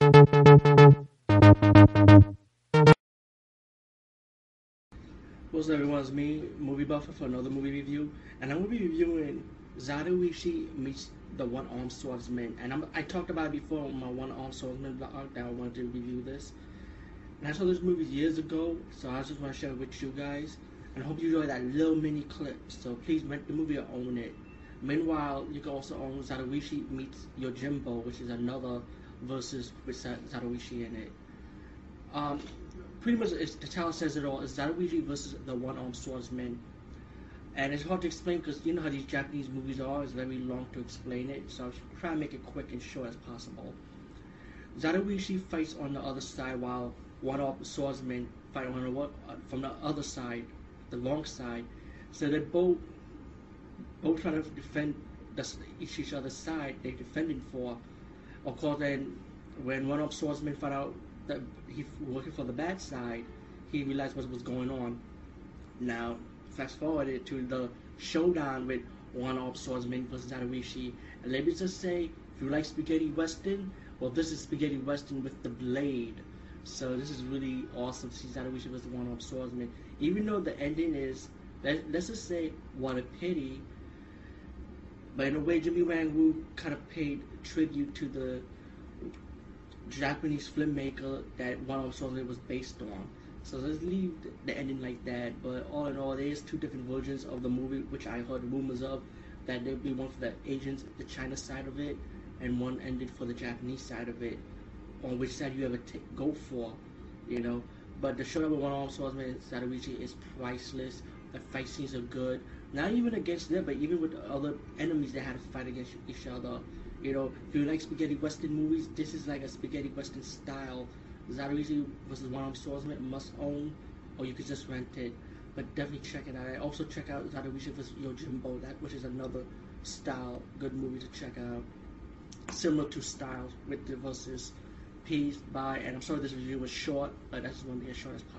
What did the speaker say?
What's up everyone, it's me, Movie Buffer for another movie review, and I'm going to be reviewing Zatoichi meets the One-Armed Swordsman, and I'm, I talked about it before on my One-Armed Swordsman blog that I wanted to review this, and I saw this movie years ago, so I just want to share it with you guys, and hope you enjoy that little mini clip, so please rent the movie or own it. Meanwhile, you can also own Zatoichi meets Yojimbo, which is another versus with Zatoichi in it. Um, pretty much, the title says it all. It's Zatoichi versus the one-armed swordsman. And it's hard to explain because you know how these Japanese movies are. It's very long to explain it, so I'll try to make it quick and short as possible. Zatoichi fights on the other side while one-armed swordsman fight on the, uh, from the other side, the long side. So they're both both trying to defend each other's side they're defending for of course, then when one of swordsmen found out that he was working for the bad side, he realized what was going on. Now, fast forward to the showdown with one-armed swordsman versus Zatoichi. And let me just say, if you like spaghetti western, well, this is spaghetti western with the blade. So this is really awesome see Zatoichi versus one-armed swordsman. Even though the ending is, let, us just say, what a pity but in a way, Jimmy Wang Yu kind of paid tribute to the Japanese filmmaker that One of Soldier was based on. So let's leave the ending like that. But all in all, there's two different versions of the movie, which I heard rumors of. That there'd be one for the agents, the China side of it, and one ended for the Japanese side of it. On which side you ever t- go for, you know. But the show with One Swordsman Zatoichi is priceless. The fight scenes are good. Not even against them, but even with other enemies that had to fight against each other. You know, if you like spaghetti western movies, this is like a spaghetti western style. Zatoichi versus One Arm Swordsman must own, or you could just rent it. But definitely check it out. Also check out Zatoichi vs Yojimbo, that which is another style, good movie to check out. Similar to styles with the versus. Peace, bye, and I'm sorry this review was short, but I just want to be as short as possible.